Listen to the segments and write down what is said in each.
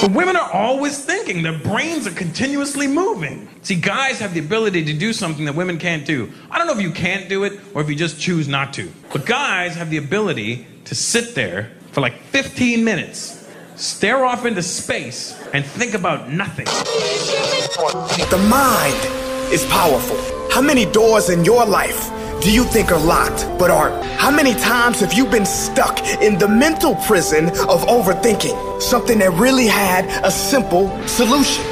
But women are always thinking. Their brains are continuously moving. See, guys have the ability to do something that women can't do. I don't know if you can't do it or if you just choose not to. But guys have the ability to sit there for like 15 minutes, stare off into space, and think about nothing. The mind is powerful. How many doors in your life do you think are locked but aren't? How many times have you been stuck in the mental prison of overthinking something that really had a simple solution?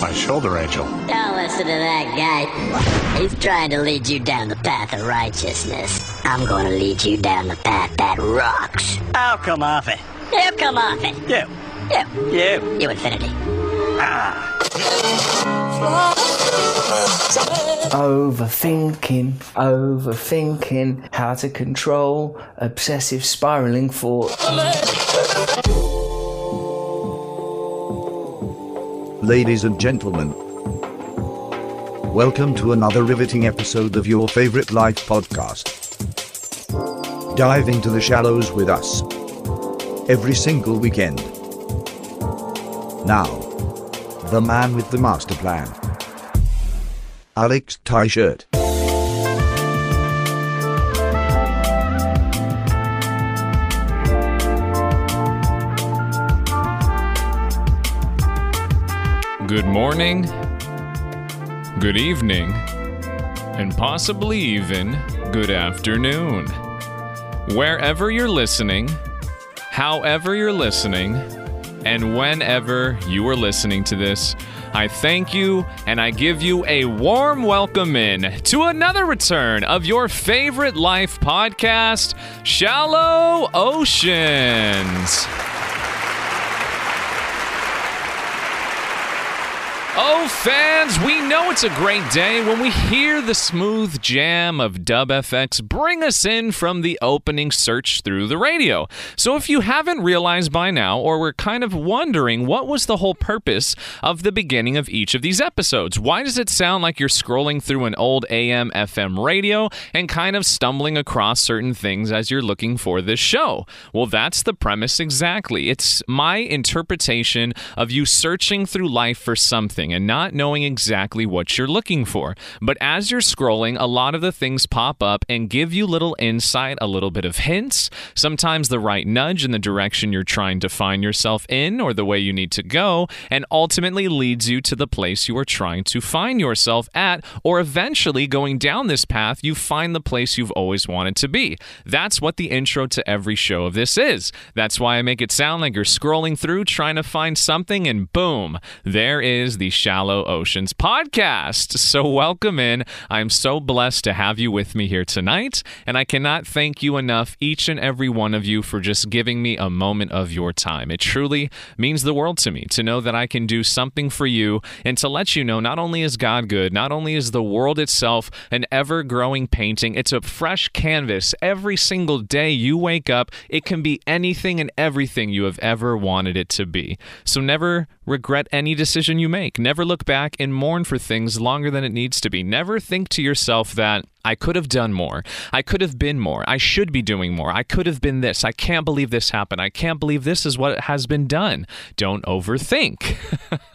My shoulder angel. Don't listen to that guy. He's trying to lead you down the path of righteousness. I'm going to lead you down the path that rocks. I'll come off it. You come off it. You. You. You. You infinity. Ah. Overthinking, overthinking, how to control obsessive spiraling thought. Ladies and gentlemen, welcome to another riveting episode of your favorite life podcast. Dive into the shallows with us every single weekend. Now, the man with the master plan, Alex T-shirt. Good morning, good evening, and possibly even good afternoon. Wherever you're listening, however you're listening, and whenever you are listening to this, I thank you and I give you a warm welcome in to another return of your favorite life podcast, Shallow Oceans. Oh, fans, we know it's a great day when we hear the smooth jam of Dub FX bring us in from the opening search through the radio. So, if you haven't realized by now, or were kind of wondering what was the whole purpose of the beginning of each of these episodes, why does it sound like you're scrolling through an old AM FM radio and kind of stumbling across certain things as you're looking for this show? Well, that's the premise exactly. It's my interpretation of you searching through life for something and not knowing exactly what you're looking for. But as you're scrolling, a lot of the things pop up and give you little insight, a little bit of hints, sometimes the right nudge in the direction you're trying to find yourself in or the way you need to go, and ultimately leads you to the place you are trying to find yourself at, or eventually going down this path, you find the place you've always wanted to be. That's what the intro to every show of this is. That's why I make it sound like you're scrolling through trying to find something, and boom, there is the Shallow Oceans podcast. So, welcome in. I'm so blessed to have you with me here tonight, and I cannot thank you enough, each and every one of you, for just giving me a moment of your time. It truly means the world to me to know that I can do something for you and to let you know not only is God good, not only is the world itself an ever growing painting, it's a fresh canvas. Every single day you wake up, it can be anything and everything you have ever wanted it to be. So, never regret any decision you make. Never look back and mourn for things longer than it needs to be. Never think to yourself that I could have done more. I could have been more. I should be doing more. I could have been this. I can't believe this happened. I can't believe this is what has been done. Don't overthink.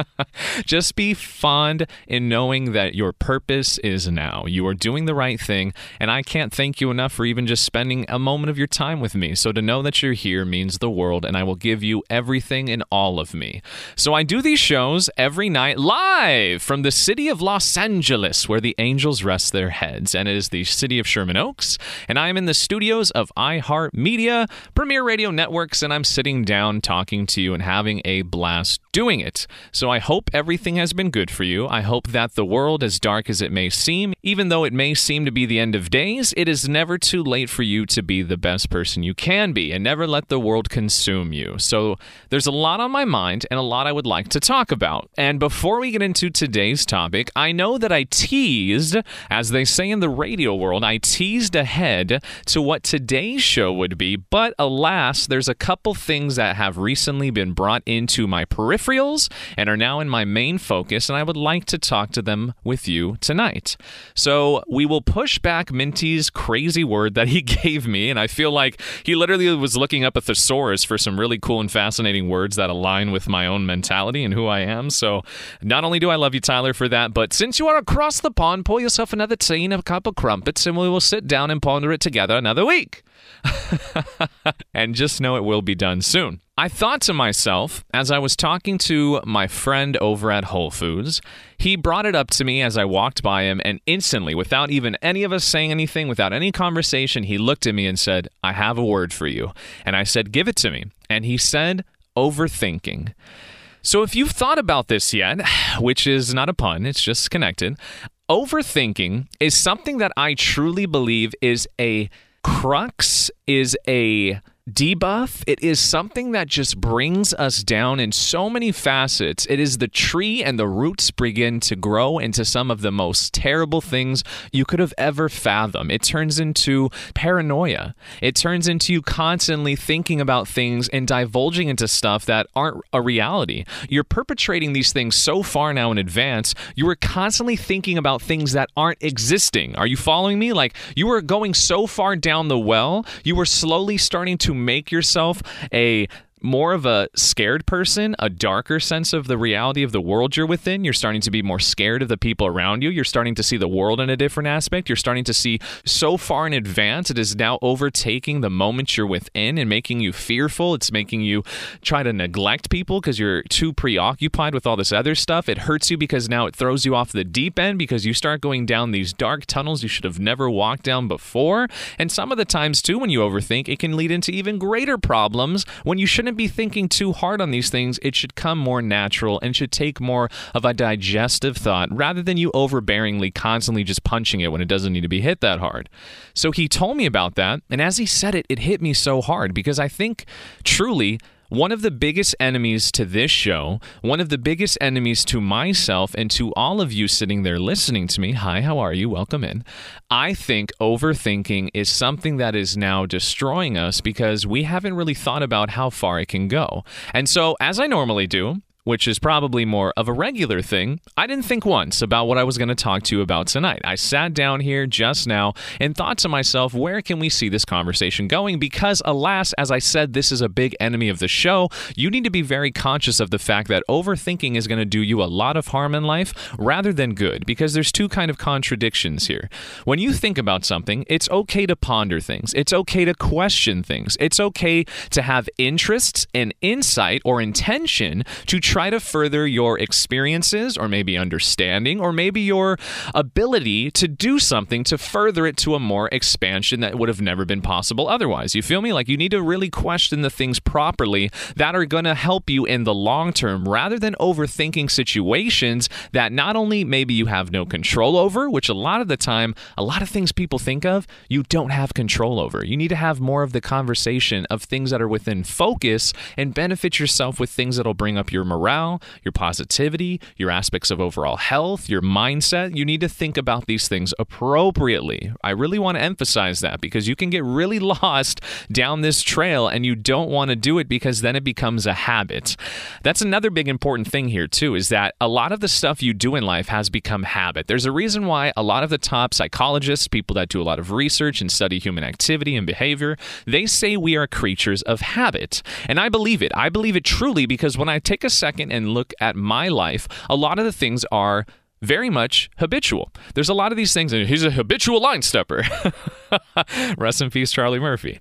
Just be fond in knowing that your purpose is now. You are doing the right thing, and I can't thank you enough for even just spending a moment of your time with me. So to know that you're here means the world, and I will give you everything and all of me. So I do these shows every night live from the city of Los Angeles, where the angels rest their heads, and is the city of Sherman Oaks, and I'm in the studios of iHeartMedia, Premier Radio Networks, and I'm sitting down talking to you and having a blast doing it. So I hope everything has been good for you. I hope that the world, as dark as it may seem, even though it may seem to be the end of days, it is never too late for you to be the best person you can be and never let the world consume you. So there's a lot on my mind and a lot I would like to talk about. And before we get into today's topic, I know that I teased, as they say in the radio world, I teased ahead to what today's show would be, but alas, there's a couple things that have recently been brought into my peripherals and are now in my main focus, and I would like to talk to them with you tonight. So we will push back Minty's crazy word that he gave me, and I feel like he literally was looking up a thesaurus for some really cool and fascinating words that align with my own mentality and who I am. So not only do I love you, Tyler, for that, but since you are across the pond, pour yourself another tea and a cup of crumpets, and we will sit down and ponder it together another week. and just know it will be done soon. I thought to myself as I was talking to my friend over at Whole Foods, he brought it up to me as I walked by him, and instantly, without even any of us saying anything, without any conversation, he looked at me and said, I have a word for you. And I said, Give it to me. And he said, Overthinking. So if you've thought about this yet, which is not a pun, it's just connected, overthinking is something that I truly believe is a crux, is a debuff. It is something that just brings us down in so many facets. It is the tree and the roots begin to grow into some of the most terrible things you could have ever fathomed. It turns into paranoia. It turns into you constantly thinking about things and divulging into stuff that aren't a reality. You're perpetrating these things so far now in advance, you are constantly thinking about things that aren't existing. Are you following me? Like you are going so far down the well, you are slowly starting to make yourself a more of a scared person, a darker sense of the reality of the world you're within. You're starting to be more scared of the people around you. You're starting to see the world in a different aspect. You're starting to see so far in advance, it is now overtaking the moment you're within and making you fearful. It's making you try to neglect people because you're too preoccupied with all this other stuff. It hurts you because now it throws you off the deep end because you start going down these dark tunnels you should have never walked down before. And some of the times, too, when you overthink, it can lead into even greater problems when you shouldn't be thinking too hard on these things. It should come more natural and should take more of a digestive thought rather than you overbearingly constantly just punching it when it doesn't need to be hit that hard. So he told me about that. And as he said it, it hit me so hard because I think truly one of the biggest enemies to this show, one of the biggest enemies to myself and to all of you sitting there listening to me. Hi, how are you? Welcome in. I think overthinking is something that is now destroying us because we haven't really thought about how far it can go. And so, as I normally do, which is probably more of a regular thing, I didn't think once about what I was going to talk to you about tonight. I sat down here just now and thought to myself, where can we see this conversation going? Because, alas, as I said, this is a big enemy of the show. You need to be very conscious of the fact that overthinking is going to do you a lot of harm in life rather than good, because there's two kind of contradictions here. When you think about something, it's okay to ponder things, it's okay to question things, it's okay to have interests and insight or intention to try to further your experiences or maybe understanding or maybe your ability to do something to further it to a more expansion that would have never been possible otherwise. You feel me? Like you need to really question the things properly that are going to help you in the long term rather than overthinking situations that not only maybe you have no control over, which a lot of the time, a lot of things people think of, you don't have control over. You need to have more of the conversation of things that are within focus and benefit yourself with things that'll bring up your morale, your positivity, your aspects of overall health, your mindset. You need to think about these things appropriately. I really want to emphasize that because you can get really lost down this trail and you don't want to do it because then it becomes a habit. That's another big important thing here, too, is that a lot of the stuff you do in life has become habit. There's a reason why a lot of the top psychologists, people that do a lot of research and study human activity and behavior, they say we are creatures of habit. And I believe it. I believe it truly because when I take a second and look at my life, a lot of the things are very much habitual. There's a lot of these things, and he's a habitual line stepper. Rest in peace, Charlie Murphy.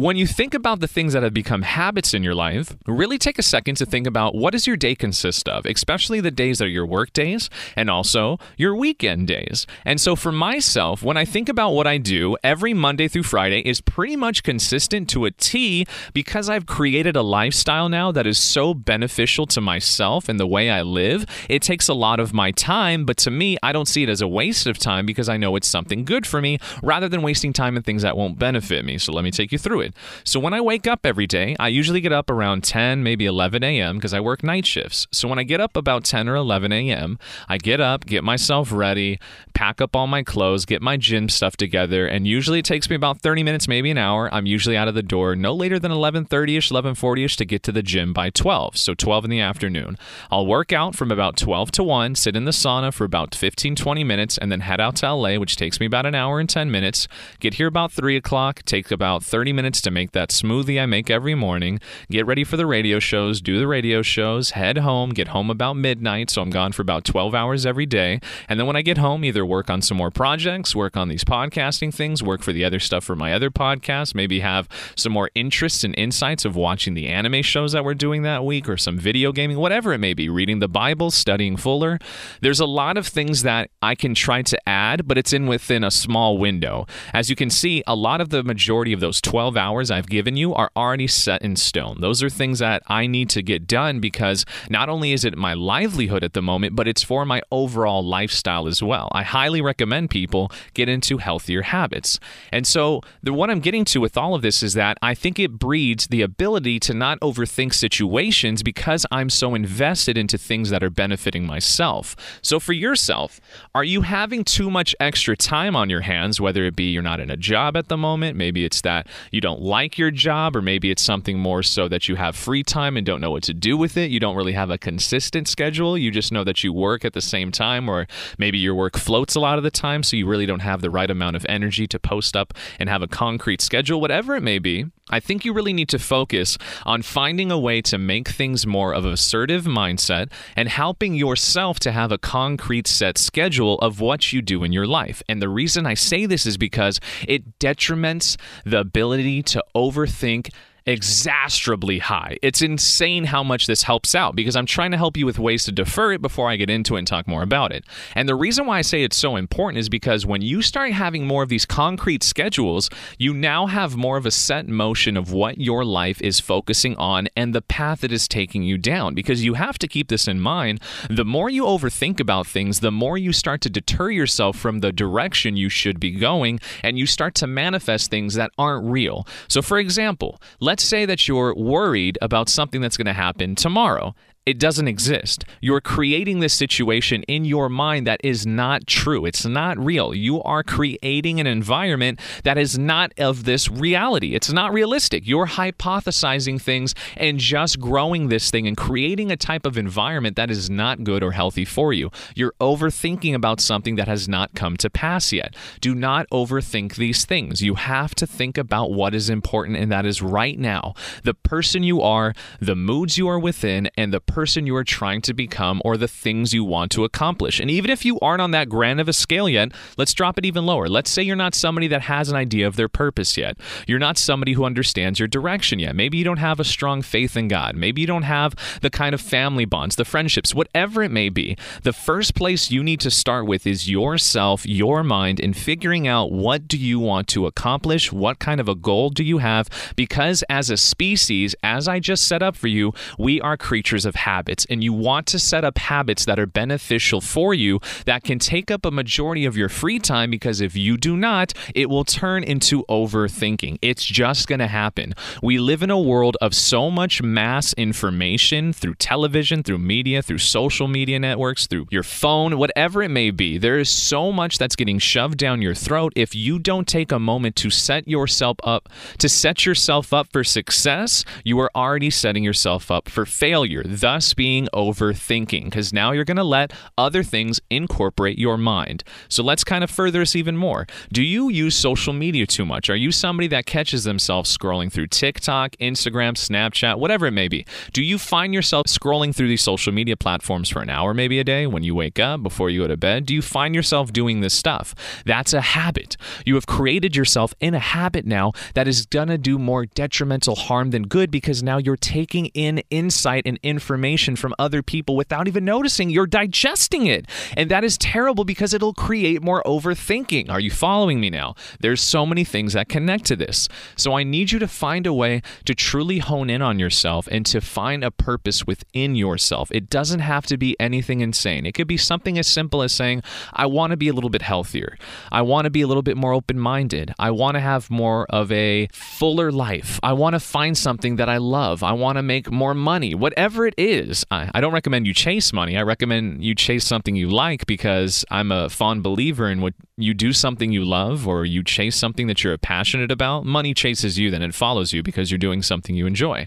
When you think about the things that have become habits in your life, really take a second to think about what does your day consist of, especially the days that are your work days and also your weekend days. And so for myself, when I think about what I do every Monday through Friday is pretty much consistent to a T because I've created a lifestyle now that is so beneficial to myself and the way I live. It takes a lot of my time, but to me, I don't see it as a waste of time because I know it's something good for me rather than wasting time in things that won't benefit me. So let me take you through it. It. So when I wake up every day, I usually get up around 10, maybe 11 a.m. because I work night shifts. So when I get up about 10 or 11 a.m., I get up, get myself ready, pack up all my clothes, get my gym stuff together, and usually it takes me about 30 minutes, maybe an hour. I'm usually out of the door no later than 11:30ish, 11:40ish to get to the gym by 12. So 12 in the afternoon. I'll work out from about 12 to 1, sit in the sauna for about 15, 20 minutes, and then head out to LA, which takes me about an hour and 10 minutes. Get here about 3 o'clock, take about 30 minutes to make that smoothie I make every morning, get ready for the radio shows, do the radio shows, head home, get home about midnight, so I'm gone for about 12 hours every day. And then when I get home, either work on some more projects, work on these podcasting things, work for the other stuff for my other podcasts, maybe have some more interests and insights of watching the anime shows that we're doing that week or some video gaming, whatever it may be, reading the Bible, studying fuller. There's a lot of things that I can try to add, but it's in within a small window. As you can see, a lot of the majority of those 12 hours I've given you are already set in stone. Those are things that I need to get done because not only is it my livelihood at the moment, but it's for my overall lifestyle as well. I highly recommend people get into healthier habits. And so, the what I'm getting to with all of this is that I think it breeds the ability to not overthink situations because I'm so invested into things that are benefiting myself. So, for yourself, are you having too much extra time on your hands, whether it be you're not in a job at the moment, maybe it's that you don't like your job, or maybe it's something more so that you have free time and don't know what to do with it? You don't really have a consistent schedule. You just know that you work at the same time, or maybe your work floats a lot of the time, so you really don't have the right amount of energy to post up and have a concrete schedule, whatever it may be. I think you really need to focus on finding a way to make things more of assertive mindset and helping yourself to have a concrete set schedule of what you do in your life. And the reason I say this is because it detriments the ability to overthink exastrably high. It's insane how much this helps out because I'm trying to help you with ways to defer it before I get into it and talk more about it. And the reason why I say it's so important is because when you start having more of these concrete schedules, you now have more of a set motion of what your life is focusing on and the path it is taking you down. Because you have to keep this in mind. The more you overthink about things, the more you start to deter yourself from the direction you should be going, and you start to manifest things that aren't real. So, for example, let's say that you're worried about something that's going to happen tomorrow. It doesn't exist. You're creating this situation in your mind that is not true. It's not real. You are creating an environment that is not of this reality. It's not realistic. You're hypothesizing things and just growing this thing and creating a type of environment that is not good or healthy for you. You're overthinking about something that has not come to pass yet. Do not overthink these things. You have to think about what is important, and that is right now the person you are, the moods you are within, and the person you are trying to become or the things you want to accomplish. And even if you aren't on that grand of a scale yet, let's drop it even lower. Let's say you're not somebody that has an idea of their purpose yet. You're not somebody who understands your direction yet. Maybe you don't have a strong faith in God. Maybe you don't have the kind of family bonds, the friendships, whatever it may be. The first place you need to start with is yourself, your mind, and figuring out what do you want to accomplish? What kind of a goal do you have? Because as a species, as I just set up for you, we are creatures of habits, and you want to set up habits that are beneficial for you that can take up a majority of your free time because if you do not, it will turn into overthinking. It's just going to happen. We live in a world of so much mass information through television, through media, through social media networks, through your phone, whatever it may be. There is so much that's getting shoved down your throat. If you don't take a moment to set yourself up, to set yourself up for success, you are already setting yourself up for failure, thus being overthinking, because now you're going to let other things incorporate your mind. So let's kind of further this even more. Do you use social media too much? Are you somebody that catches themselves scrolling through TikTok, Instagram, Snapchat, whatever it may be? Do you find yourself scrolling through these social media platforms for an hour maybe a day when you wake up, before you go to bed? Do you find yourself doing this stuff? That's a habit. You have created yourself in a habit now that is going to do more detrimental harm than good because now you're taking in insight and information information from other people without even noticing you're digesting it. And that is terrible because it'll create more overthinking. Are you following me now? There's so many things that connect to this. So I need you to find a way to truly hone in on yourself and to find a purpose within yourself. It doesn't have to be anything insane. It could be something as simple as saying, I want to be a little bit healthier. I want to be a little bit more open minded. I want to have more of a fuller life. I want to find something that I love. I want to make more money. Whatever it is, I, I don't recommend you chase money. I recommend you chase something you like because I'm a fond believer in what you do something you love or you chase something that you're passionate about. Money chases you, then it follows you because you're doing something you enjoy.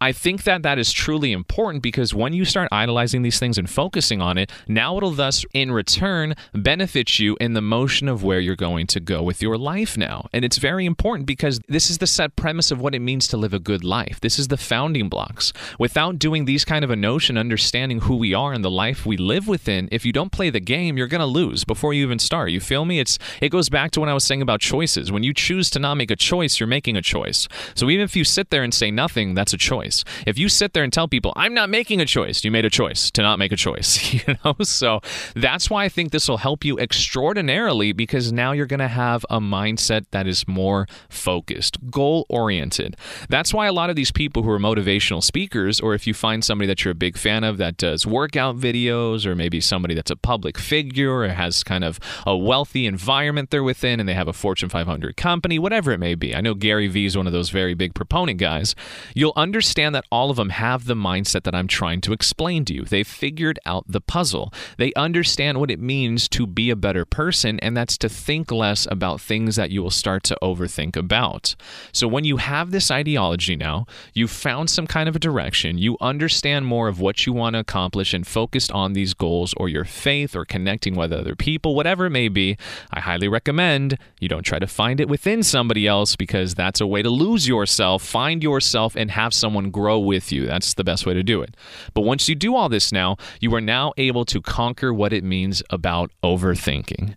I think that that is truly important because when you start idolizing these things and focusing on it, now it'll thus in return benefit you in the motion of where you're going to go with your life now. And it's very important because this is the set premise of what it means to live a good life. This is the founding blocks. Without doing these kind of a notion, understanding who we are and the life we live within, if you don't play the game, you're going to lose before you even start. You feel me? It's it goes back to when I was saying about choices. When you choose to not make a choice, you're making a choice. So even if you sit there and say nothing, that's a choice. If you sit there and tell people, "I'm not making a choice," you made a choice to not make a choice, you know? So that's why I think this will help you extraordinarily because now you're going to have a mindset that is more focused, goal oriented. That's why a lot of these people who are motivational speakers, or if you find somebody that you're a big fan of that does workout videos, or maybe somebody that's a public figure or has kind of a wealthy environment they're within and they have a Fortune 500 company, whatever it may be. I know Gary Vee is one of those very big proponent guys. You'll understand that all of them have the mindset that I'm trying to explain to you. They've figured out the puzzle. They understand what it means to be a better person, and that's to think less about things that you will start to overthink about. So when you have this ideology now, you've found some kind of a direction, you understand more of what you want to accomplish and focused on these goals or your faith or connecting with other people, whatever it may be, I highly recommend you don't try to find it within somebody else because that's a way to lose yourself. Find yourself and have someone grow with you. That's the best way to do it. But once you do all this now, you are now able to conquer what it means about overthinking.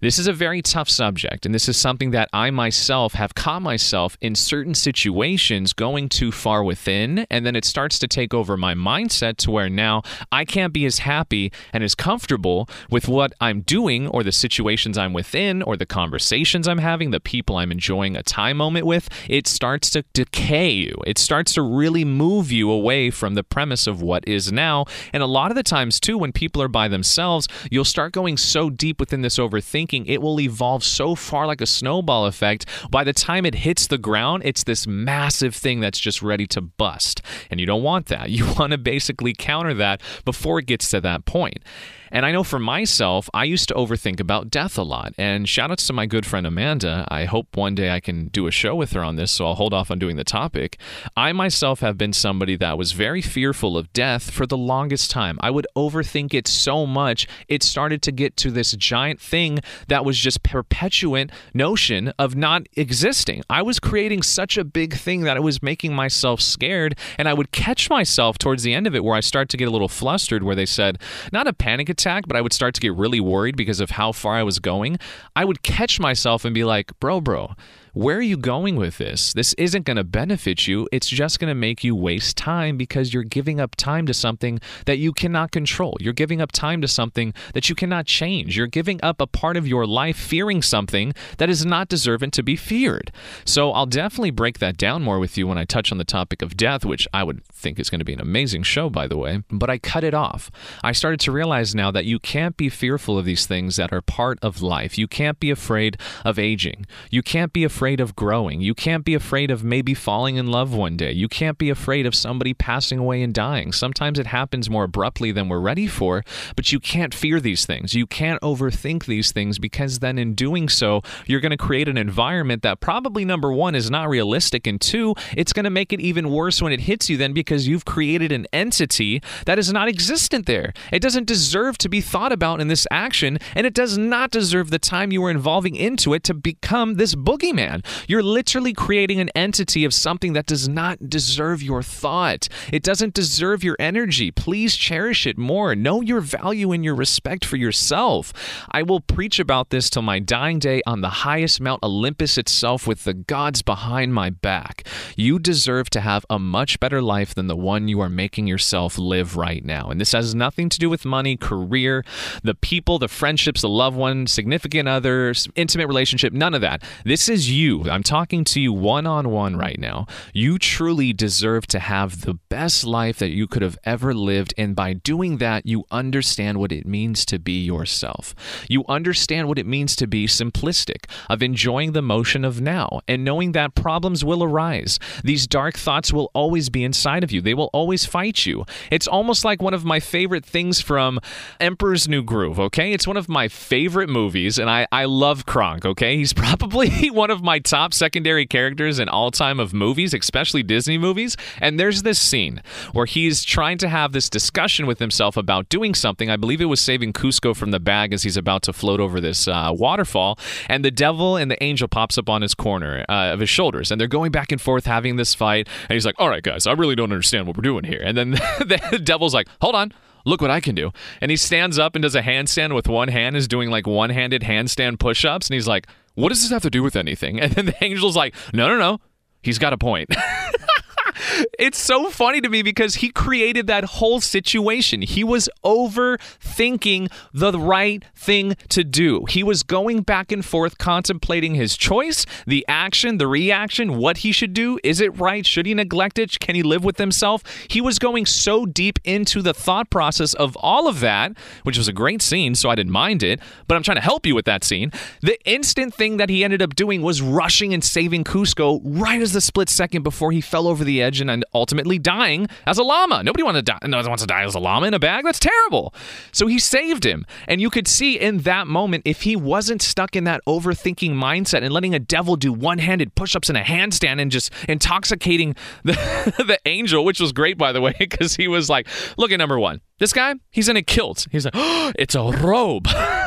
This is a very tough subject, and this is something that I myself have caught myself in certain situations going too far within, and then it starts to take over my mindset to where now I can't be as happy and as comfortable with what I'm doing or the situations I'm within or the conversations I'm having, the people I'm enjoying a time moment with. It starts to decay you. It starts to really move you away from the premise of what is now. And a lot of the times, too, when people are by themselves, you'll start going so deep within this overthinking it will evolve so far like a snowball effect. By the time it hits the ground, it's this massive thing that's just ready to bust. And you don't want that. You want to basically counter that before it gets to that point. And I know for myself, I used to overthink about death a lot. And shout outs to my good friend Amanda. I hope one day I can do a show with her on this, so I'll hold off on doing the topic. I myself have been somebody that was very fearful of death for the longest time. I would overthink it so much, it started to get to this giant thing that was just perpetuant notion of not existing. I was creating such a big thing that it was making myself scared, and I would catch myself towards the end of it where I start to get a little flustered, where they said, not a panic attack, but I would start to get really worried because of how far I was going. I would catch myself and be like, bro, bro, where are you going with this? This isn't going to benefit you. It's just going to make you waste time because you're giving up time to something that you cannot control. You're giving up time to something that you cannot change. You're giving up a part of your life fearing something that is not deserving to be feared. So I'll definitely break that down more with you when I touch on the topic of death, which I would think is going to be an amazing show, by the way. But I cut it off. I started to realize now that you can't be fearful of these things that are part of life. You can't be afraid of aging. You can't be afraid of growing. You can't be afraid of maybe falling in love one day. You can't be afraid of somebody passing away and dying. Sometimes it happens more abruptly than we're ready for, but you can't fear these things. You can't overthink these things because then in doing so, you're going to create an environment that probably number one is not realistic, and two, it's going to make it even worse when it hits you then because you've created an entity that is not existent there. It doesn't deserve deserve to be thought about in this action, and it does not deserve the time you are involving into it to become this boogeyman. You're literally creating an entity of something that does not deserve your thought. It doesn't deserve your energy. Please cherish it more. Know your value and your respect for yourself. I will preach about this till my dying day on the highest Mount Olympus itself with the gods behind my back. You deserve to have a much better life than the one you are making yourself live right now. And this has nothing to do with money, career, the people, the friendships, the loved one, significant others, intimate relationship, none of that. This is you. I'm talking to you one on one right now. You truly deserve to have the best life that you could have ever lived. And by doing that, you understand what it means to be yourself. You understand what it means to be simplistic, of enjoying the motion of now and knowing that problems will arise. These dark thoughts will always be inside of you, they will always fight you. It's almost like one of my favorite things from Emperor's New Groove, okay? It's one of my favorite movies, and I, I love Kronk, okay? He's probably one of my top secondary characters in all time of movies, especially Disney movies. And there's this scene where he's trying to have this discussion with himself about doing something. I believe it was saving Kuzco from the bag as he's about to float over this uh, waterfall. And the devil and the angel pops up on his corner uh, of his shoulders, and they're going back and forth having this fight. And he's like, "All right, guys, I really don't understand what we're doing here." And then the devil's like, "Hold on." Look what I can do. And he stands up and does a handstand with one hand, is doing like one handed handstand push ups. And he's like, What does this have to do with anything? And then the angel's like, No, no, no. He's got a point. it's so funny to me because he created that whole situation. He was overthinking the right thing to do. He was going back and forth contemplating his choice, the action, the reaction, what he should do. Is it right? Should he neglect it? Can he live with himself? He was going so deep into the thought process of all of that, which was a great scene, so I didn't mind it, but I'm trying to help you with that scene. The instant thing that he ended up doing was rushing and saving Kuzco right as the split second before he fell over the edge and ultimately dying as a llama. Nobody wants to die, no one wants to die as a llama in a bag. That's terrible. So he saved him. And you could see in that moment, if he wasn't stuck in that overthinking mindset and letting a devil do one handed push ups in a handstand and just intoxicating the, the angel, which was great, by the way, because he was like, look at number one. This guy, he's in a kilt. He's like, oh, it's a robe.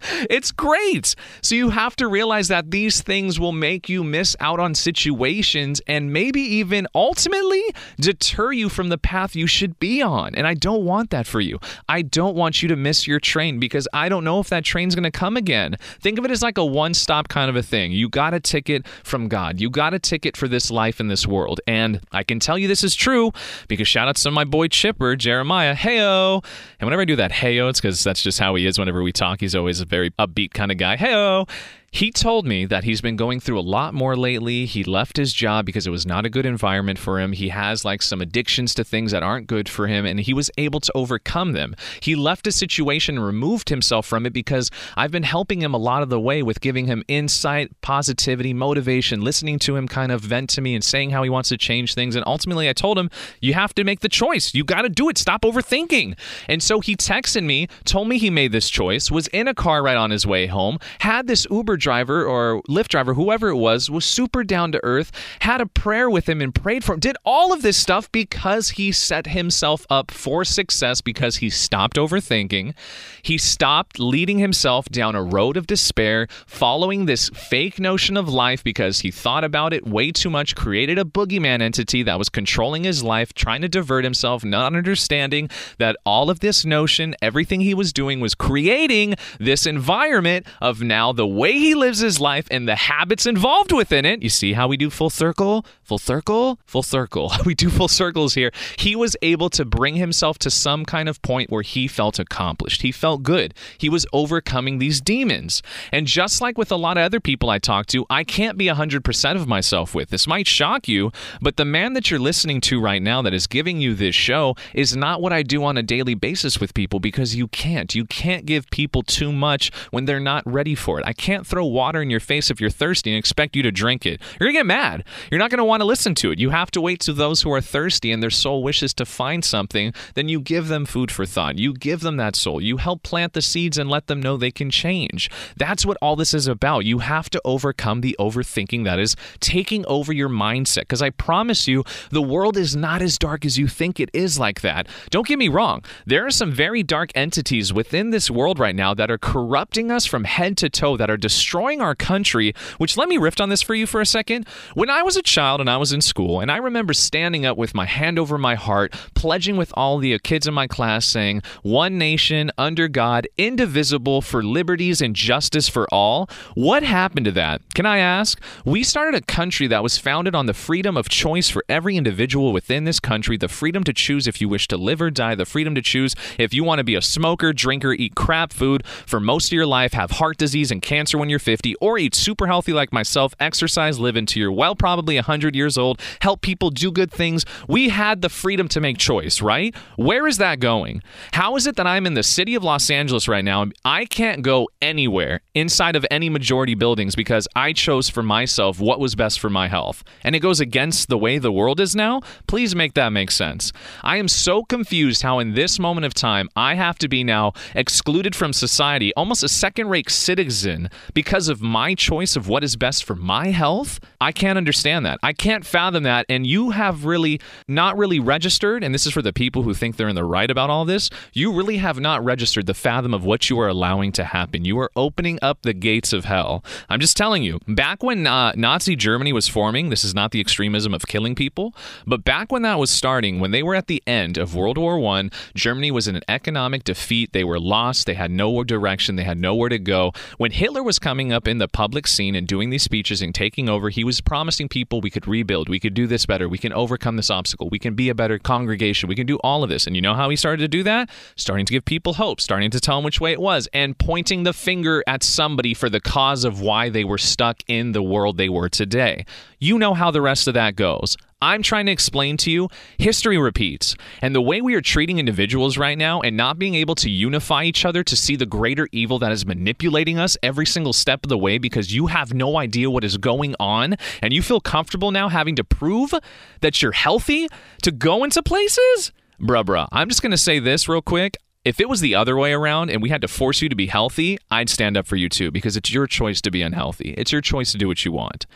It's great. So you have to realize that these things will make you miss out on situations and maybe even ultimately deter you from the path you should be on. And I don't want that for you. I don't want you to miss your train because I don't know if that train's going to come again. Think of it as like a one stop kind of a thing. You got a ticket from God, you got a ticket for this life in this world. And I can tell you this is true because shout out to my boy Chipper, Jeremiah, heyo. And whenever I do that heyo, it's because that's just how he is whenever we talk. He's always very upbeat kind of guy. Heyo. He told me that he's been going through a lot more lately. He left his job because it was not a good environment for him. He has like some addictions to things that aren't good for him, and he was able to overcome them. He left a situation and removed himself from it because I've been helping him a lot of the way with giving him insight, positivity, motivation, listening to him kind of vent to me and saying how he wants to change things. And ultimately, I told him, You have to make the choice. You got to do it. Stop overthinking. And so he texted me, told me he made this choice, was in a car right on his way home, had this Uber driver or Lyft driver, whoever it was, was super down to earth, had a prayer with him and prayed for him, did all of this stuff because he set himself up for success because he stopped overthinking. He stopped leading himself down a road of despair, following this fake notion of life because he thought about it way too much, created a boogeyman entity that was controlling his life, trying to divert himself, not understanding that all of this notion, everything he was doing was creating this environment of now the way he lives his life and the habits involved within it. You see how we do full circle, full circle, full circle. We do full circles here. He was able to bring himself to some kind of point where he felt accomplished. He felt good. He was overcoming these demons. And just like with a lot of other people I talk to, I can't be 100% of myself with. This might shock you, but the man that you're listening to right now that is giving you this show is not what I do on a daily basis with people because you can't. You can't give people too much when they're not ready for it. I can't throw throw water in your face if you're thirsty and expect you to drink it. You're going to get mad. You're not going to want to listen to it. You have to wait to those who are thirsty and their soul wishes to find something. Then you give them food for thought. You give them that soul. You help plant the seeds and let them know they can change. That's what all this is about. You have to overcome the overthinking that is taking over your mindset. Because I promise you, the world is not as dark as you think it is like that. Don't get me wrong. There are some very dark entities within this world right now that are corrupting us from head to toe, that are destroying our country. Which let me riff on this for you for a second. When I was a child and I was in school, and I remember standing up with my hand over my heart, pledging with all the kids in my class, saying, One nation, under God, indivisible, for liberties and justice for all. What happened to that? Can I ask? We started a country that was founded on the freedom of choice for every individual within this country, the freedom to choose if you wish to live or die, the freedom to choose if you want to be a smoker, drinker, eat crap food for most of your life, have heart disease and cancer when you're 50, or eat super healthy like myself, exercise, live into you're well, probably 100 years old, help people do good things. We had the freedom to make choice, right? Where is that going? How is it that I'm in the city of Los Angeles right now I can't go anywhere inside of any majority buildings because I chose for myself what was best for my health? And it goes against the way the world is now? Please make that make sense. I am so confused how in this moment of time I have to be now excluded from society, almost a second rate citizen because of my choice of what is best for my health. I can't understand that. I can't fathom that. And you have really not really registered, and this is for the people who think they're in the right about all this, you really have not registered the fathom of what you are allowing to happen. You are opening up the gates of hell. I'm just telling you, back when uh, Nazi Germany was forming, this is not the extremism of killing people, but back when that was starting, when they were at the end of World War I, Germany was in an economic defeat. They were lost. They had no direction. They had nowhere to go. When Hitler was coming up in the public scene and doing these speeches and taking over, he was promising people we could rebuild, we could do this better, we can overcome this obstacle, we can be a better congregation, we can do all of this. And you know how he started to do that? Starting to give people hope, starting to tell them which way it was, and pointing the finger at somebody for the cause of why they were stuck in the world they were today. You know how the rest of that goes. I'm trying to explain to you history repeats. And the way we are treating individuals right now and not being able to unify each other to see the greater evil that is manipulating us every single step of the way because you have no idea what is going on and you feel comfortable now having to prove that you're healthy to go into places? Bruh, bruh. I'm just going to say this real quick. If it was the other way around and we had to force you to be healthy, I'd stand up for you too because it's your choice to be unhealthy. It's your choice to do what you want.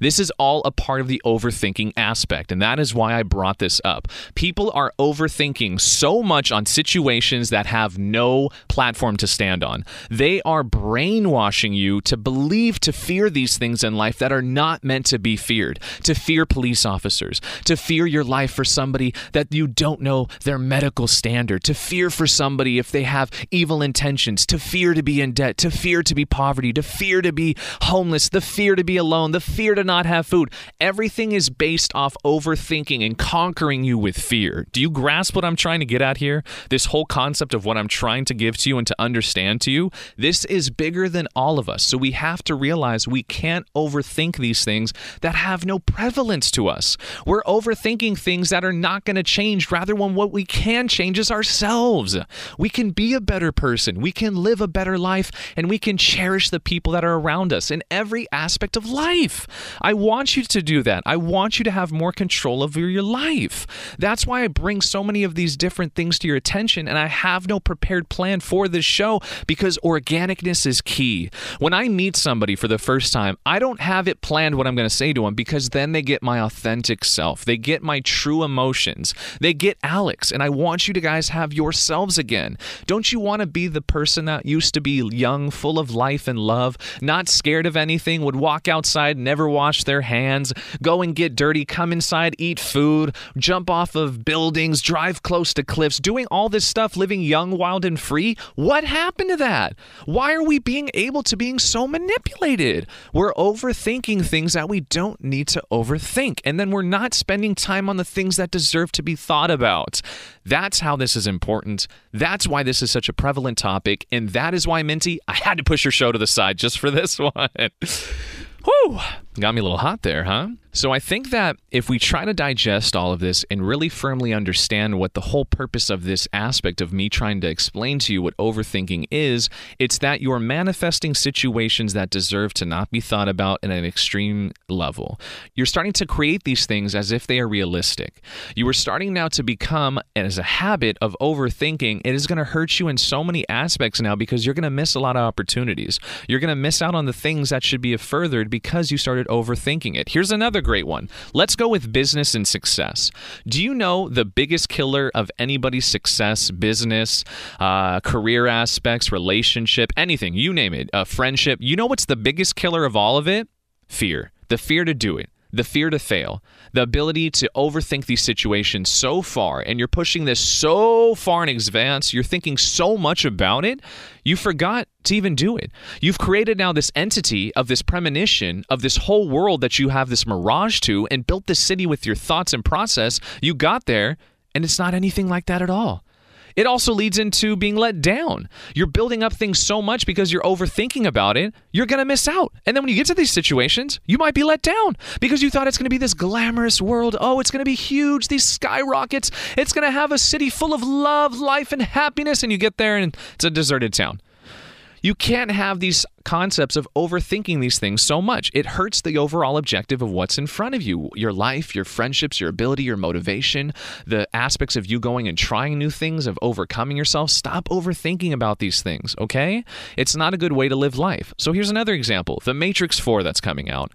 This is all a part of the overthinking aspect, and that is why I brought this up. People are overthinking so much on situations that have no platform to stand on. They are brainwashing you to believe, to fear these things in life that are not meant to be feared, to fear police officers, to fear your life for somebody that you don't know their medical standard, to fear for somebody if they have evil intentions, to fear to be in debt, to fear to be poverty, to fear to be homeless, the fear to be alone, the fear to not have food. Everything is based off overthinking and conquering you with fear. Do you grasp what I'm trying to get at here? This whole concept of what I'm trying to give to you and to understand to you, this is bigger than all of us. So we have to realize we can't overthink these things that have no prevalence to us. We're overthinking things that are not going to change, rather, when what we can change is ourselves. We can be a better person, we can live a better life, and we can cherish the people that are around us in every aspect of life. I want you to do that. I want you to have more control over your life. That's why I bring so many of these different things to your attention, and I have no prepared plan for this show because organicness is key. When I meet somebody for the first time, I don't have it planned what I'm going to say to them because then they get my authentic self. They get my true emotions. They get Alex, and I want you to guys have yourselves again. Don't you want to be the person that used to be young, full of life and love, not scared of anything, would walk outside, never wash their hands, go and get dirty, come inside, eat food, jump off of buildings, drive close to cliffs, doing all this stuff, living young, wild, and free? What happened to that? Why are we being able to being so manipulated? We're overthinking things that we don't need to overthink, and then we're not spending time on the things that deserve to be thought about. That's how this is important. That's why this is such a prevalent topic, and that is why, Minty, I had to push your show to the side just for this one. Whew. Got me a little hot there, huh? So I think that if we try to digest all of this and really firmly understand what the whole purpose of this aspect of me trying to explain to you what overthinking is, it's that you're manifesting situations that deserve to not be thought about at an extreme level. You're starting to create these things as if they are realistic. You are starting now to become, as a habit of overthinking, it is going to hurt you in so many aspects now because you're going to miss a lot of opportunities. You're going to miss out on the things that should be furthered because you started overthinking it. Here's another great one. Let's go with business and success. Do you know the biggest killer of anybody's success, business, uh, career aspects, relationship, anything, you name it, uh, friendship? You know what's the biggest killer of all of it? Fear. The fear to do it the fear to fail, the ability to overthink these situations so far, and you're pushing this so far in advance, you're thinking so much about it, you forgot to even do it. You've created now this entity of this premonition of this whole world that you have this mirage to and built this city with your thoughts and process. You got there, and it's not anything like that at all. It also leads into being let down. You're building up things so much because you're overthinking about it, you're going to miss out. And then when you get to these situations, you might be let down because you thought it's going to be this glamorous world. Oh, it's going to be huge, these skyrockets. It's going to have a city full of love, life, and happiness. And you get there and it's a deserted town. You can't have these concepts of overthinking these things so much. It hurts the overall objective of what's in front of you your life, your friendships, your ability, your motivation, the aspects of you going and trying new things, of overcoming yourself. Stop overthinking about these things, okay? It's not a good way to live life. So here's another example The Matrix 4 that's coming out.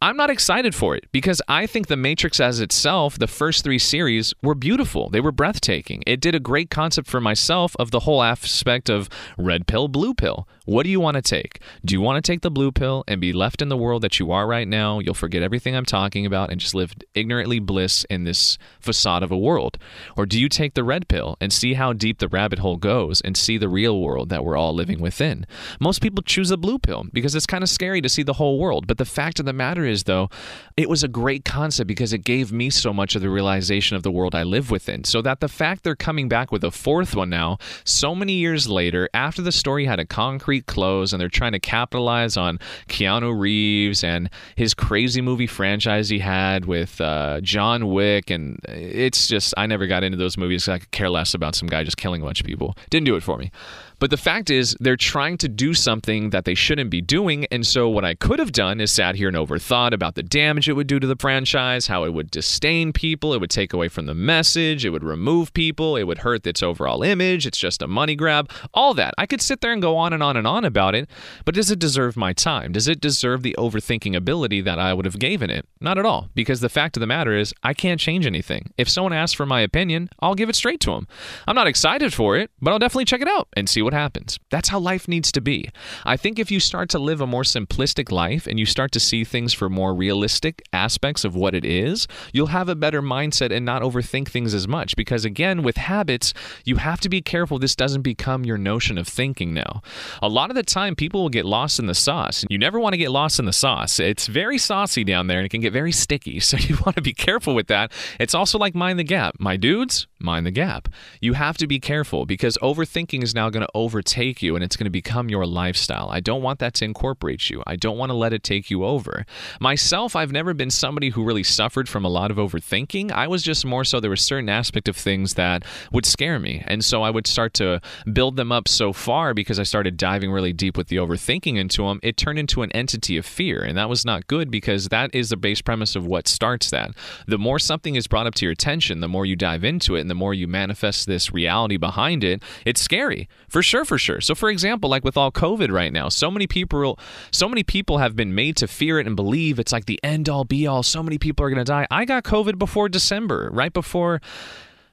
I'm not excited for it because I think The Matrix as itself, the first three series, were beautiful. They were breathtaking. It did a great concept for myself of the whole aspect of red pill, blue pill. What do you want to take? Do you want to take the blue pill and be left in the world that you are right now? You'll forget everything I'm talking about and just live ignorantly bliss in this facade of a world. Or do you take the red pill and see how deep the rabbit hole goes and see the real world that we're all living within? Most people choose the blue pill because it's kind of scary to see the whole world. But the fact of the matter is, though, it was a great concept because it gave me so much of the realization of the world I live within. So that the fact they're coming back with a fourth one now, so many years later, after the story had a concrete close and they're trying to capitalize on Keanu Reeves and his crazy movie franchise he had with uh, John Wick. And it's just, I never got into those movies. I could care less about some guy just killing a bunch of people. Didn't do it for me. But the fact is, they're trying to do something that they shouldn't be doing. And so, what I could have done is sat here and overthought about the damage it would do to the franchise, how it would disdain people, it would take away from the message, it would remove people, it would hurt its overall image, it's just a money grab, all that. I could sit there and go on and on and on about it, but does it deserve my time? Does it deserve the overthinking ability that I would have given it? Not at all, because the fact of the matter is, I can't change anything. If someone asks for my opinion, I'll give it straight to them. I'm not excited for it, but I'll definitely check it out and see what happens. That's how life needs to be. I think if you start to live a more simplistic life and you start to see things for more realistic aspects of what it is, you'll have a better mindset and not overthink things as much. Because again, with habits, you have to be careful this doesn't become your notion of thinking now. A lot of the time, people will get lost in the sauce. You never want to get lost in the sauce. It's very saucy down there and it can get very sticky. So you want to be careful with that. It's also like mind the gap. My dudes, mind the gap. You have to be careful because overthinking is now going to overtake you and it's going to become your lifestyle. I don't want that to incorporate you. I don't want to let it take you over. Myself, I've never been somebody who really suffered from a lot of overthinking. I was just more so there was certain aspect of things that would scare me. And so I would start to build them up so far because I started diving really deep with the overthinking into them. It turned into an entity of fear. And that was not good because that is the base premise of what starts that. The more something is brought up to your attention, the more you dive into it and the more you manifest this reality behind it, it's scary. For sure, for sure. So for example, like with all COVID right now, so many people so many people have been made to fear it and believe it's like the end all be all. So many people are going to die. I got COVID before December, right before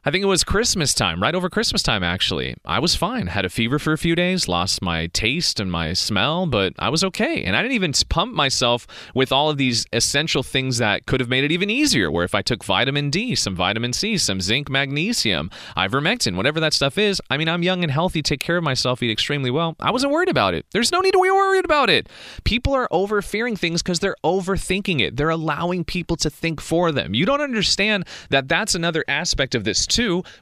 I think it was Christmas time, right over Christmas time, actually. I was fine. Had a fever for a few days, lost my taste and my smell, but I was okay. And I didn't even pump myself with all of these essential things that could have made it even easier. Where if I took vitamin D, some vitamin C, some zinc, magnesium, ivermectin, whatever that stuff is, I mean, I'm young and healthy, take care of myself, eat extremely well. I wasn't worried about it. There's no need to be worried about it. People are over fearing things because they're overthinking it. They're allowing people to think for them. You don't understand that that's another aspect of this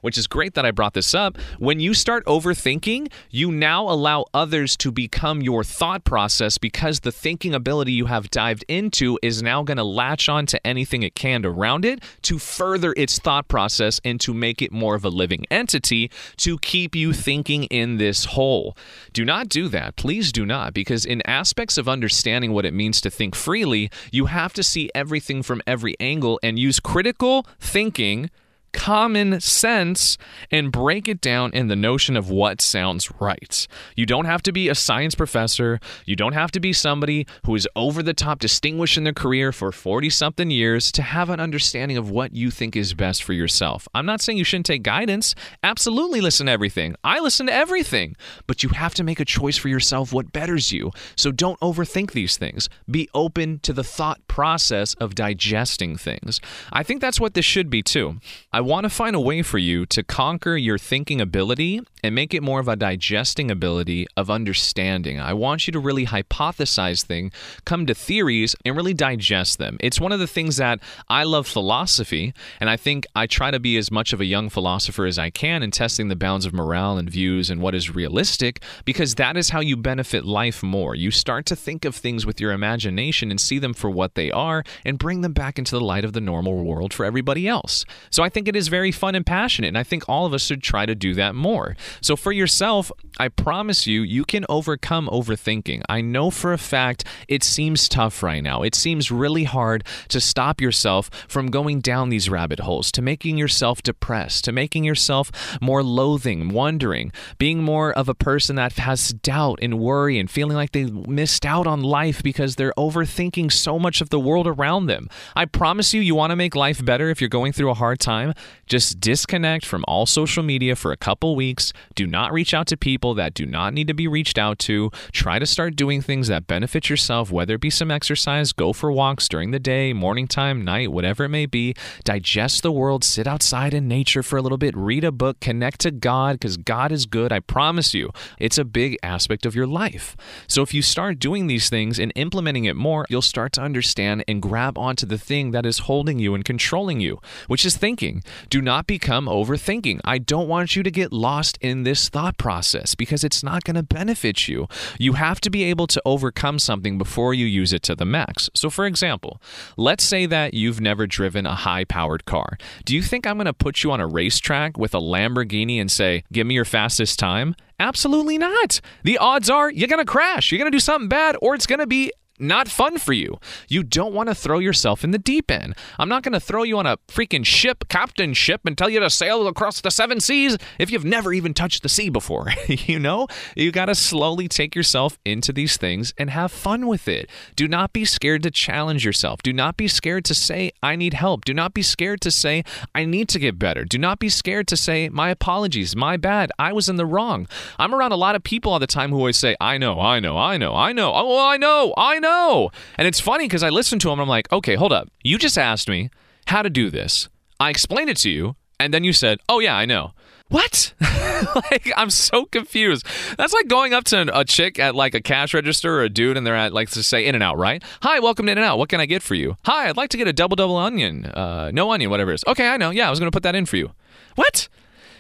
which is great that I brought this up. When you start overthinking, you now allow others to become your thought process because the thinking ability you have dived into is now going to latch on to anything it can around it to further its thought process and to make it more of a living entity to keep you thinking in this hole. Do not do that. Please do not, because in aspects of understanding what it means to think freely, you have to see everything from every angle and use critical thinking common sense and break it down in the notion of what sounds right. You don't have to be a science professor. You don't have to be somebody who is over the top distinguished in their career for 40 something years to have an understanding of what you think is best for yourself. I'm not saying you shouldn't take guidance. Absolutely listen to everything. I listen to everything. But you have to make a choice for yourself what betters you. So don't overthink these things. Be open to the thought process of digesting things. I think that's what this should be too. I want to find a way for you to conquer your thinking ability and make it more of a digesting ability of understanding. I want you to really hypothesize things, come to theories, and really digest them. It's one of the things that I love philosophy, and I think I try to be as much of a young philosopher as I can in testing the bounds of morale and views and what is realistic, because that is how you benefit life more. You start to think of things with your imagination and see them for what they are and bring them back into the light of the normal world for everybody else. So I think it is very fun and passionate, and I think all of us should try to do that more. So for yourself, I promise you, you can overcome overthinking. I know for a fact it seems tough right now. It seems really hard to stop yourself from going down these rabbit holes, to making yourself depressed, to making yourself more loathing, wondering, being more of a person that has doubt and worry and feeling like they missed out on life because they're overthinking so much of the world around them. I promise you, you want to make life better if you're going through a hard time. Just disconnect from all social media for a couple weeks. Do not reach out to people that do not need to be reached out to. Try to start doing things that benefit yourself, whether it be some exercise, go for walks during the day, morning time, night, whatever it may be. Digest the world, sit outside in nature for a little bit, read a book, connect to God because God is good. I promise you, it's a big aspect of your life. So if you start doing these things and implementing it more, you'll start to understand and grab onto the thing that is holding you and controlling you, which is thinking. Do not become overthinking. I don't want you to get lost in this thought process because it's not going to benefit you. You have to be able to overcome something before you use it to the max. So, for example, let's say that you've never driven a high powered car. Do you think I'm going to put you on a racetrack with a Lamborghini and say, give me your fastest time? Absolutely not. The odds are you're going to crash, you're going to do something bad, or it's going to be not fun for you. You don't want to throw yourself in the deep end. I'm not going to throw you on a freaking ship, captain ship, and tell you to sail across the seven seas if you've never even touched the sea before. you know, you got to slowly take yourself into these things and have fun with it. Do not be scared to challenge yourself. Do not be scared to say, I need help. Do not be scared to say, I need to get better. Do not be scared to say, my apologies, my bad, I was in the wrong. I'm around a lot of people all the time who always say, I know, I know, I know, I know, oh, I know, I know. And it's funny because I listen to him and I'm like, okay, hold up. You just asked me how to do this. I explained it to you, and then you said, oh, yeah, I know. What? like, I'm so confused. That's like going up to a chick at like a cash register or a dude, and they're at like to say In and Out, right? Hi, welcome to In and Out. What can I get for you? Hi, I'd like to get a double double onion, uh, no onion, whatever it is. Okay, I know. Yeah, I was gonna put that in for you. What?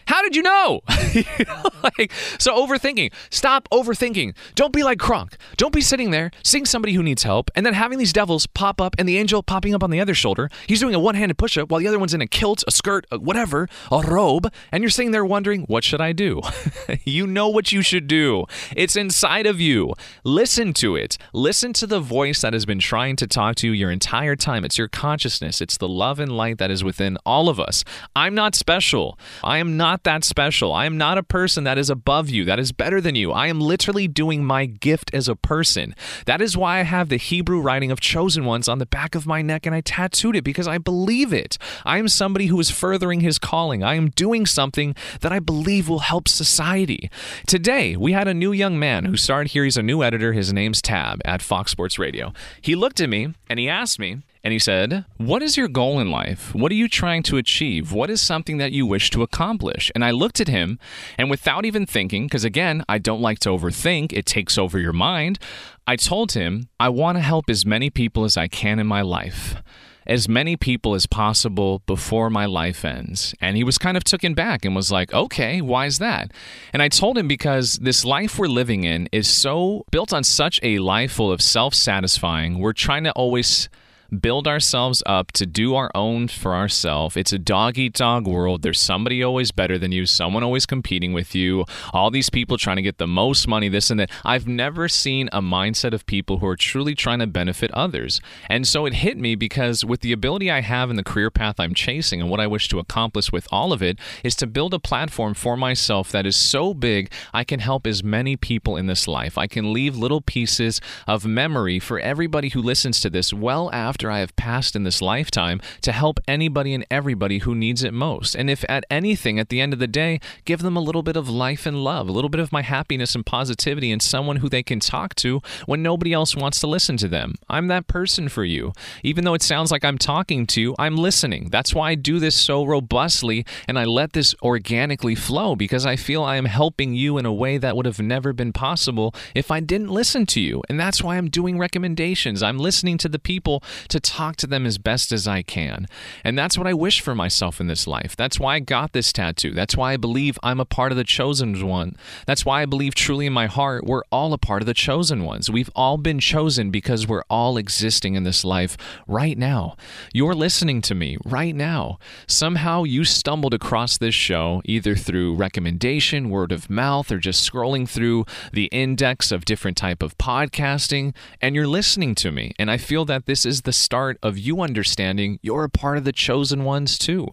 How did you know? like, so overthinking. Stop overthinking. Don't be like Kronk. Don't be sitting there seeing somebody who needs help and then having these devils pop up and the angel popping up on the other shoulder. He's doing a one-handed push-up while the other one's in a kilt, a skirt, a whatever, a robe, and you're sitting there wondering, what should I do? you know what you should do. It's inside of you. Listen to it. Listen to the voice that has been trying to talk to you your entire time. It's your consciousness. It's the love and light that is within all of us. I'm not special. I am not that special. I am not a person that is above you, that is better than you. I am literally doing my gift as a person. That is why I have the Hebrew writing of chosen ones on the back of my neck and I tattooed it because I believe it. I am somebody who is furthering his calling. I am doing something that I believe will help society. Today, we had a new young man who started here. He's a new editor. His name's Tab at Fox Sports Radio. He looked at me and he asked me, and he said, What is your goal in life? What are you trying to achieve? What is something that you wish to accomplish? And I looked at him, and without even thinking, because again, I don't like to overthink, it takes over your mind, I told him, I want to help as many people as I can in my life. as many people as possible before my life ends. And he was kind of taken back and was like, okay, why is that? And I told him because this life we're living in is so built on such a life full of self satisfying. We're trying to always build ourselves up to do our own for ourselves. It's a dog eat dog world. There's somebody always better than you, someone always competing with you, all these people trying to get the most money, this and that. I've never seen a mindset of people who are truly trying to benefit others. And so it hit me because with the ability I have in the career path I'm chasing and what I wish to accomplish with all of it is to build a platform for myself that is so big I can help as many people in this life. I can leave little pieces of memory for everybody who listens to this well after I have passed in this lifetime to help anybody and everybody who needs it most. And if at anything at the end of the day, give them a little bit of life and love, a little bit of my happiness and positivity, and someone who they can talk to when nobody else wants to listen to them. I'm that person for you. Even though it sounds like I'm talking to you, I'm listening. That's why I do this so robustly and I let this organically flow because I feel I am helping you in a way that would have never been possible if I didn't listen to you. And that's why I'm doing recommendations. I'm listening to the people to talk to them as best as I can. And that's what I wish for myself in this life. That's why I got this tattoo. That's why I believe I'm a part of the chosen one. That's why I believe truly in my heart we're all a part of the chosen ones. We've all been chosen because we're all existing in this life right now. You're listening to me right now. Somehow you stumbled across this show either through recommendation, word of mouth, or just scrolling through the index of different type of podcasting and you're listening to me. And I feel that this is the start of you understanding you're a part of the chosen ones too.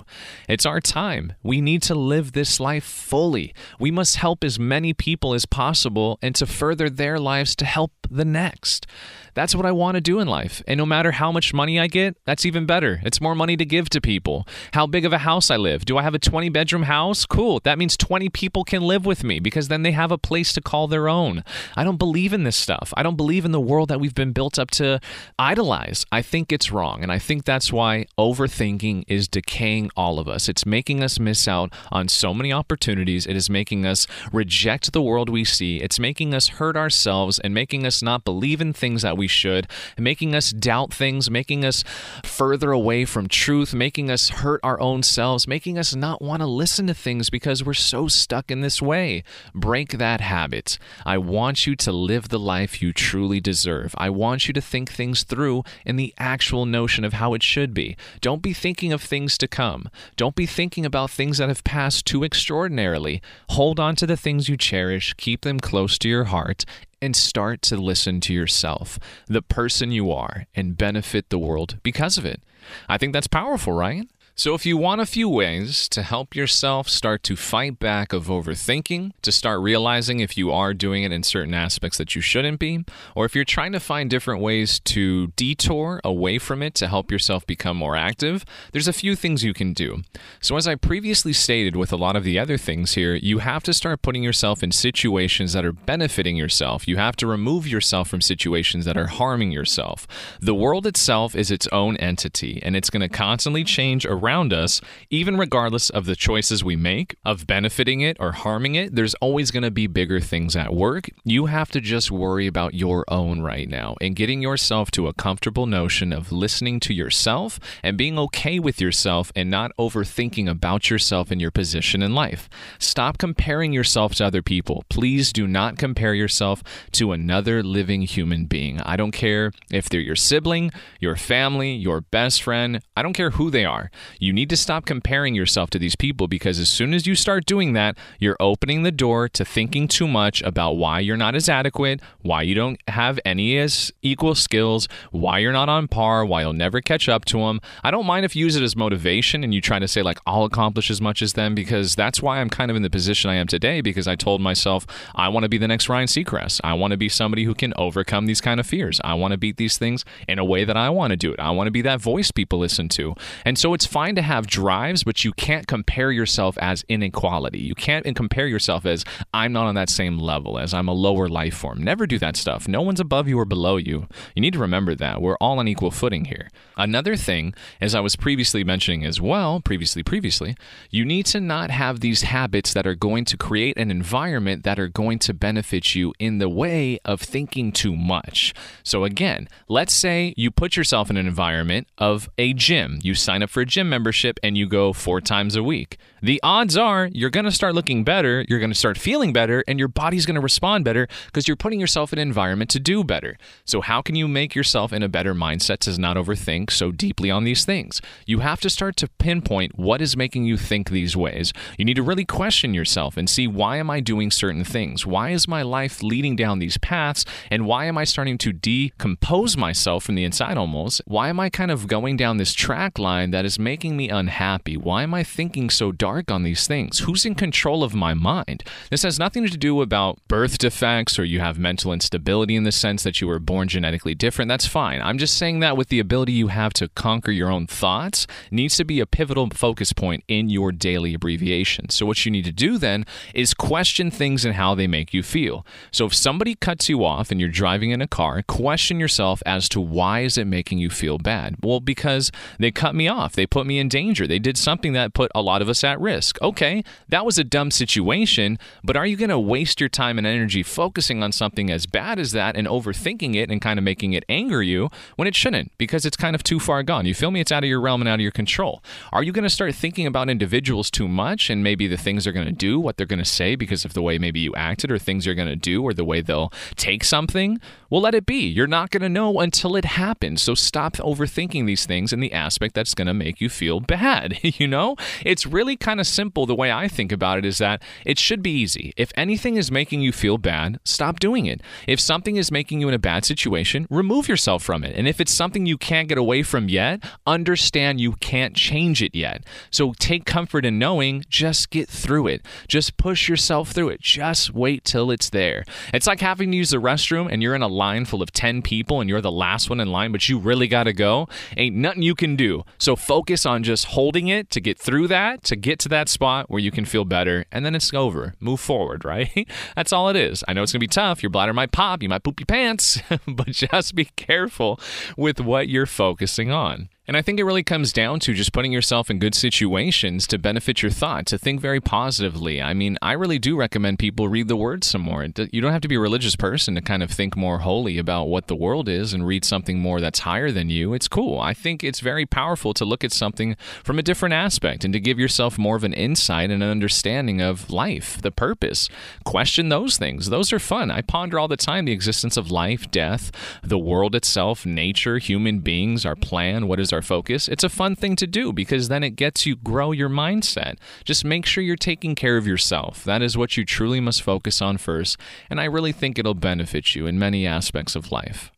It's our time. We need to live this life fully. We must help as many people as possible and to further their lives to help the next. That's what I want to do in life. And no matter how much money I get, that's even better. It's more money to give to people. How big of a house I live. Do I have a 20 bedroom house? Cool. That means 20 people can live with me because then they have a place to call their own. I don't believe in this stuff. I don't believe in the world that we've been built up to idolize. I think it's wrong. And I think that's why overthinking is decaying all of us. It's making us miss out on so many opportunities. It is making us reject the world we see. It's making us hurt ourselves and making us not believe in things that we should, making us doubt things, making us further away from truth, making us hurt our own selves, making us not want to listen to things because we're so stuck in this way. Break that habit. I want you to live the life you truly deserve. I want you to think things through in the actual notion of how it should be. Don't be thinking of things to come. Don't be thinking about things that have passed too extraordinarily. Hold on to the things you cherish, keep them close to your heart, and start to listen to yourself, the person you are, and benefit the world because of it. I think that's powerful, right? So, if you want a few ways to help yourself start to fight back of overthinking, to start realizing if you are doing it in certain aspects that you shouldn't be, or if you're trying to find different ways to detour away from it to help yourself become more active, there's a few things you can do. So, as I previously stated with a lot of the other things here, you have to start putting yourself in situations that are benefiting yourself. You have to remove yourself from situations that are harming yourself. The world itself is its own entity, and it's going to constantly change around us, even regardless of the choices we make of benefiting it or harming it. There's always going to be bigger things at work. You have to just worry about your own right now and getting yourself to a comfortable notion of listening to yourself and being okay with yourself and not overthinking about yourself and your position in life. Stop comparing yourself to other people. Please do not compare yourself to another living human being. I don't care if they're your sibling, your family, your best friend. I don't care who they are. You need to stop comparing yourself to these people because as soon as you start doing that, you're opening the door to thinking too much about why you're not as adequate, why you don't have any as equal skills, why you're not on par, why you'll never catch up to them. I don't mind if you use it as motivation and you try to say, like, I'll accomplish as much as them because that's why I'm kind of in the position I am today because I told myself, I want to be the next Ryan Seacrest. I want to be somebody who can overcome these kind of fears. I want to beat these things in a way that I want to do it. I want to be that voice people listen to. And so it's fine fine to have drives, but you can't compare yourself as inequality. You can't compare yourself as I'm not on that same level, as I'm a lower life form. Never do that stuff. No one's above you or below you. You need to remember that. We're all on equal footing here. Another thing, as I was previously mentioning as well, previously, previously, you need to not have these habits that are going to create an environment that are going to benefit you in the way of thinking too much. So, again, let's say you put yourself in an environment of a gym. You sign up for a gym membership and you go four times a week. The odds are you're going to start looking better, you're going to start feeling better, and your body's going to respond better because you're putting yourself in an environment to do better. So, how can you make yourself in a better mindset to not overthink so deeply on these things? You have to start to pinpoint what is making you think these ways. You need to really question yourself and see why am I doing certain things? Why is my life leading down these paths? And why am I starting to decompose myself from the inside almost? Why am I kind of going down this track line that is making me unhappy? Why am I thinking so dark on these things? Who's in control of my mind? This has nothing to do about birth defects or you have mental instability in the sense that you were born genetically different. That's fine. I'm just saying that with the ability you have to conquer your own thoughts needs to be a pivotal focus point in your daily abbreviation. So, what you need to do then is question things and how they make you feel. So, if somebody cuts you off and you're driving in a car, question yourself as to why is it making you feel bad? Well, because they cut me off. They put me in danger. They did something that put a lot of us at risk. Okay, that was a dumb situation, but are you going to waste your time and energy focusing on something as bad as that and overthinking it and kind of making it anger you when it shouldn't because it's kind of too far gone? You feel me? It's out of your realm and out of your control. Are you going to start thinking about individuals too much and maybe the things they're going to do, what they're going to say because of the way maybe you acted or things you're going to do or the way they'll take something? Well, let it be. You're not going to know until it happens. So stop overthinking these things in the aspect that's going to make you feel bad. you know, it's really kind of simple. The way I think about it is that it should be easy. If anything is making you feel bad, stop doing it. If something is making you in a bad situation, remove yourself from it. And if it's something you can't get away from yet, understand you can't change it yet. So take comfort in knowing just get through it. Just push yourself through it. Just wait till it's there. It's like having to use the restroom and you're in a line full of 10 people and you're the last one in line, but you really got to go. Ain't nothing you can do. So focus on just holding it to get through that, to get to that spot where you can feel better, and then it's over. Move forward, right? That's all it is. I know it's going to be tough. Your bladder might pop, you might poop your pants, but just be careful with what you're focusing on. And I think it really comes down to just putting yourself in good situations to benefit your thought, to think very positively. I mean, I really do recommend people read the Word some more. You don't have to be a religious person to kind of think more wholly about what the world is and read something more that's higher than you. It's cool. I think it's very powerful to look at something from a different aspect and to give yourself more of an insight and an understanding of life, the purpose. Question those things. Those are fun. I ponder all the time the existence of life, death, the world itself, nature, human beings, our plan, what is our focus. It's a fun thing to do because then it gets you grow your mindset. Just make sure you're taking care of yourself. That is what you truly must focus on first, and I really think it'll benefit you in many aspects of life.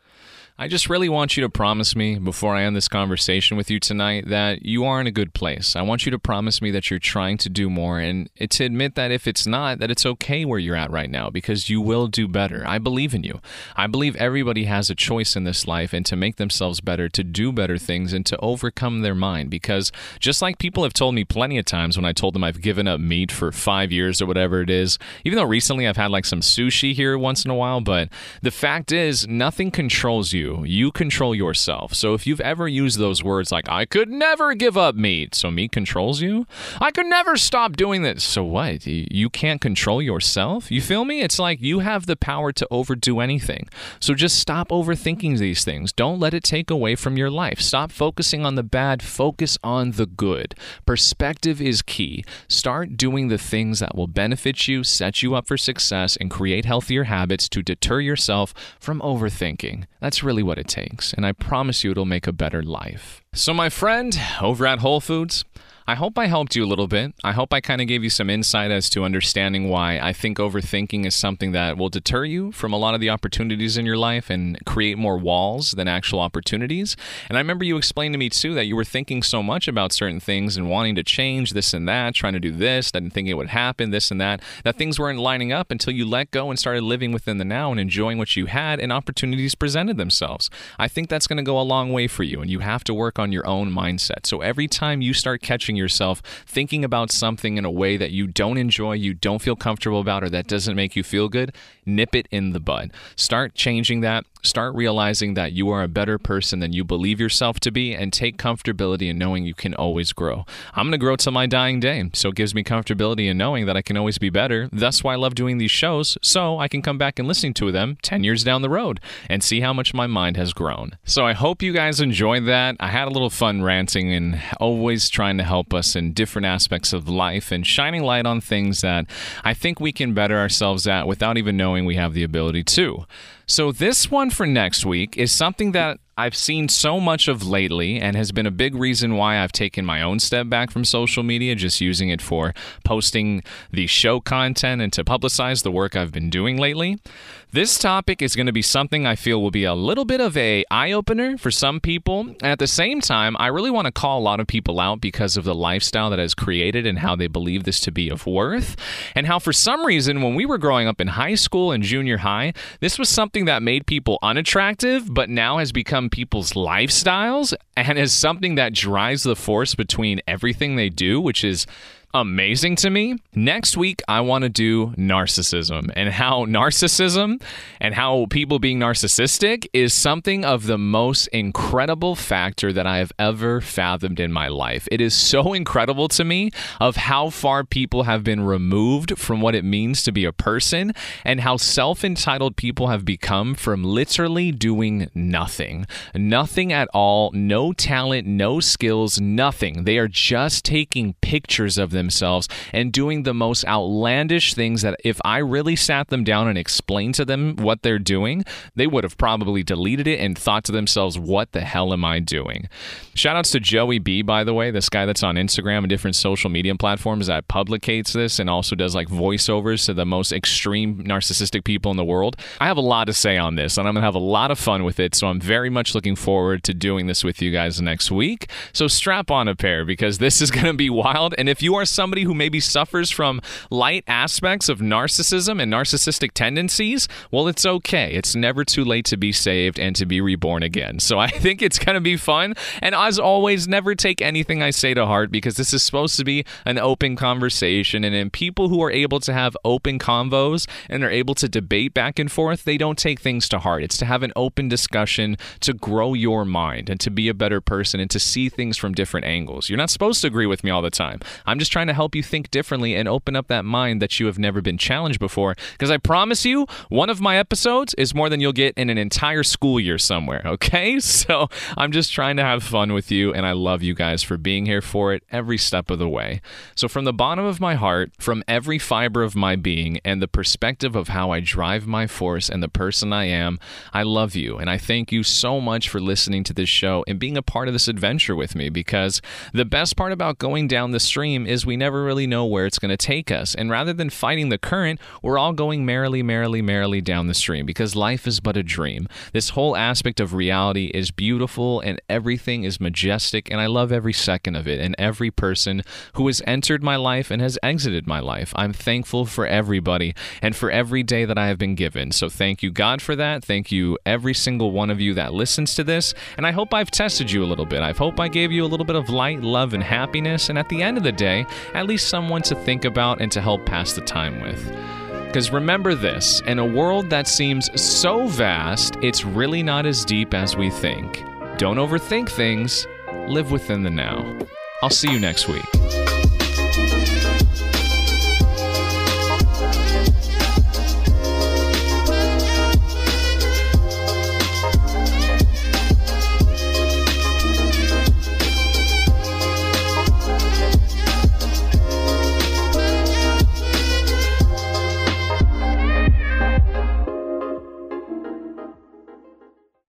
I just really want you to promise me before I end this conversation with you tonight that you are in a good place. I want you to promise me that you're trying to do more and to admit that if it's not, that it's okay where you're at right now because you will do better. I believe in you. I believe everybody has a choice in this life and to make themselves better, to do better things, and to overcome their mind. Because just like people have told me plenty of times when I told them I've given up meat for five years or whatever it is, even though recently I've had like some sushi here once in a while, but the fact is, nothing controls you you. You control yourself. So if you've ever used those words like, I could never give up meat, so meat controls you, I could never stop doing this. So what? You can't control yourself? You feel me? It's like you have the power to overdo anything. So just stop overthinking these things. Don't let it take away from your life. Stop focusing on the bad, focus on the good. Perspective is key. Start doing the things that will benefit you, set you up for success, and create healthier habits to deter yourself from overthinking. That's really what it takes, and I promise you it'll make a better life. So, my friend, over at Whole Foods, I hope I helped you a little bit. I hope I kind of gave you some insight as to understanding why I think overthinking is something that will deter you from a lot of the opportunities in your life and create more walls than actual opportunities. And I remember you explained to me too that you were thinking so much about certain things and wanting to change this and that, trying to do this, and thinking it would happen, this and that, that things weren't lining up until you let go and started living within the now and enjoying what you had and opportunities presented themselves. I think that's going to go a long way for you and you have to work on your own mindset. So every time you start catching yourself thinking about something in a way that you don't enjoy, you don't feel comfortable about, or that doesn't make you feel good, nip it in the bud. Start changing that. Start realizing that you are a better person than you believe yourself to be, and take comfortability in knowing you can always grow. I'm going to grow till my dying day, so it gives me comfortability in knowing that I can always be better. That's why I love doing these shows, so I can come back and listen to them 10 years down the road and see how much my mind has grown. So I hope you guys enjoyed that. I had a little fun ranting and always trying to help us in different aspects of life and shining light on things that I think we can better ourselves at without even knowing we have the ability to. So, this one for next week is something that I've seen so much of lately and has been a big reason why I've taken my own step back from social media, just using it for posting the show content and to publicize the work I've been doing lately. This topic is going to be something I feel will be a little bit of a eye opener for some people. And at the same time, I really want to call a lot of people out because of the lifestyle that has created and how they believe this to be of worth. And how for some reason when we were growing up in high school and junior high, this was something that made people unattractive, but now has become people's lifestyles and is something that drives the force between everything they do, which is amazing to me. Next week, I want to do narcissism and how narcissism and how people being narcissistic is something of the most incredible factor that I have ever fathomed in my life. It is so incredible to me of how far people have been removed from what it means to be a person and how self entitled people have become from literally doing nothing. Nothing at all, no talent, no skills, nothing. They are just taking pictures of themselves and doing the most outlandish things that if I really sat them down and explained to them what they're doing, they would have probably deleted it and thought to themselves, what the hell am I doing? Shout outs to Joey B, by the way, this guy that's on Instagram and different social media platforms that publicates this and also does like voiceovers to the most extreme narcissistic people in the world. I have a lot to say on this and I'm going to have a lot of fun with it. So I'm very much looking forward to doing this with you guys next week. So strap on a pair because this is going to be wild. And if you are somebody who maybe suffers from light aspects of narcissism and narcissistic tendencies, well, it's okay. It's never too late to be saved and to be reborn again. So I think it's going to be fun. And as always, never take anything I say to heart because this is supposed to be an open conversation. And in people who are able to have open convos and are able to debate back and forth, they don't take things to heart. It's to have an open discussion to grow your mind and to be a better person and to see things from different angles. You're not supposed to agree with me all the time. I'm just trying to help you think differently and open up that mind that you have never been challenged before. Because I promise you, one of my episodes is more than you'll get in an entire school year somewhere, okay? So I'm just trying to have fun with you, and I love you guys for being here for it every step of the way. So, from the bottom of my heart, from every fiber of my being, and the perspective of how I drive my force and the person I am, I love you, and I thank you so much for listening to this show and being a part of this adventure with me because the best part about going down the stream is we never really know where it's going to take us. And rather than fighting the current, we're all going merrily, merrily, merrily down the stream because life is but a dream. This whole aspect of reality is beautiful and everything is majestic, and I love every second of it and every person who has entered my life and has exited my life. I'm thankful for everybody and for every day that I have been given. So thank you, God, for that. Thank you, every single one of you that listens to this. And I hope I've tested you a little bit. I hope I gave you a little bit of light, love, and happiness. And at the end of the day, at least someone to think about and to help pass the time with. Because remember this in a world that seems so vast, it's really not as deep as we think. Don't overthink things, live within the now. I'll see you next week.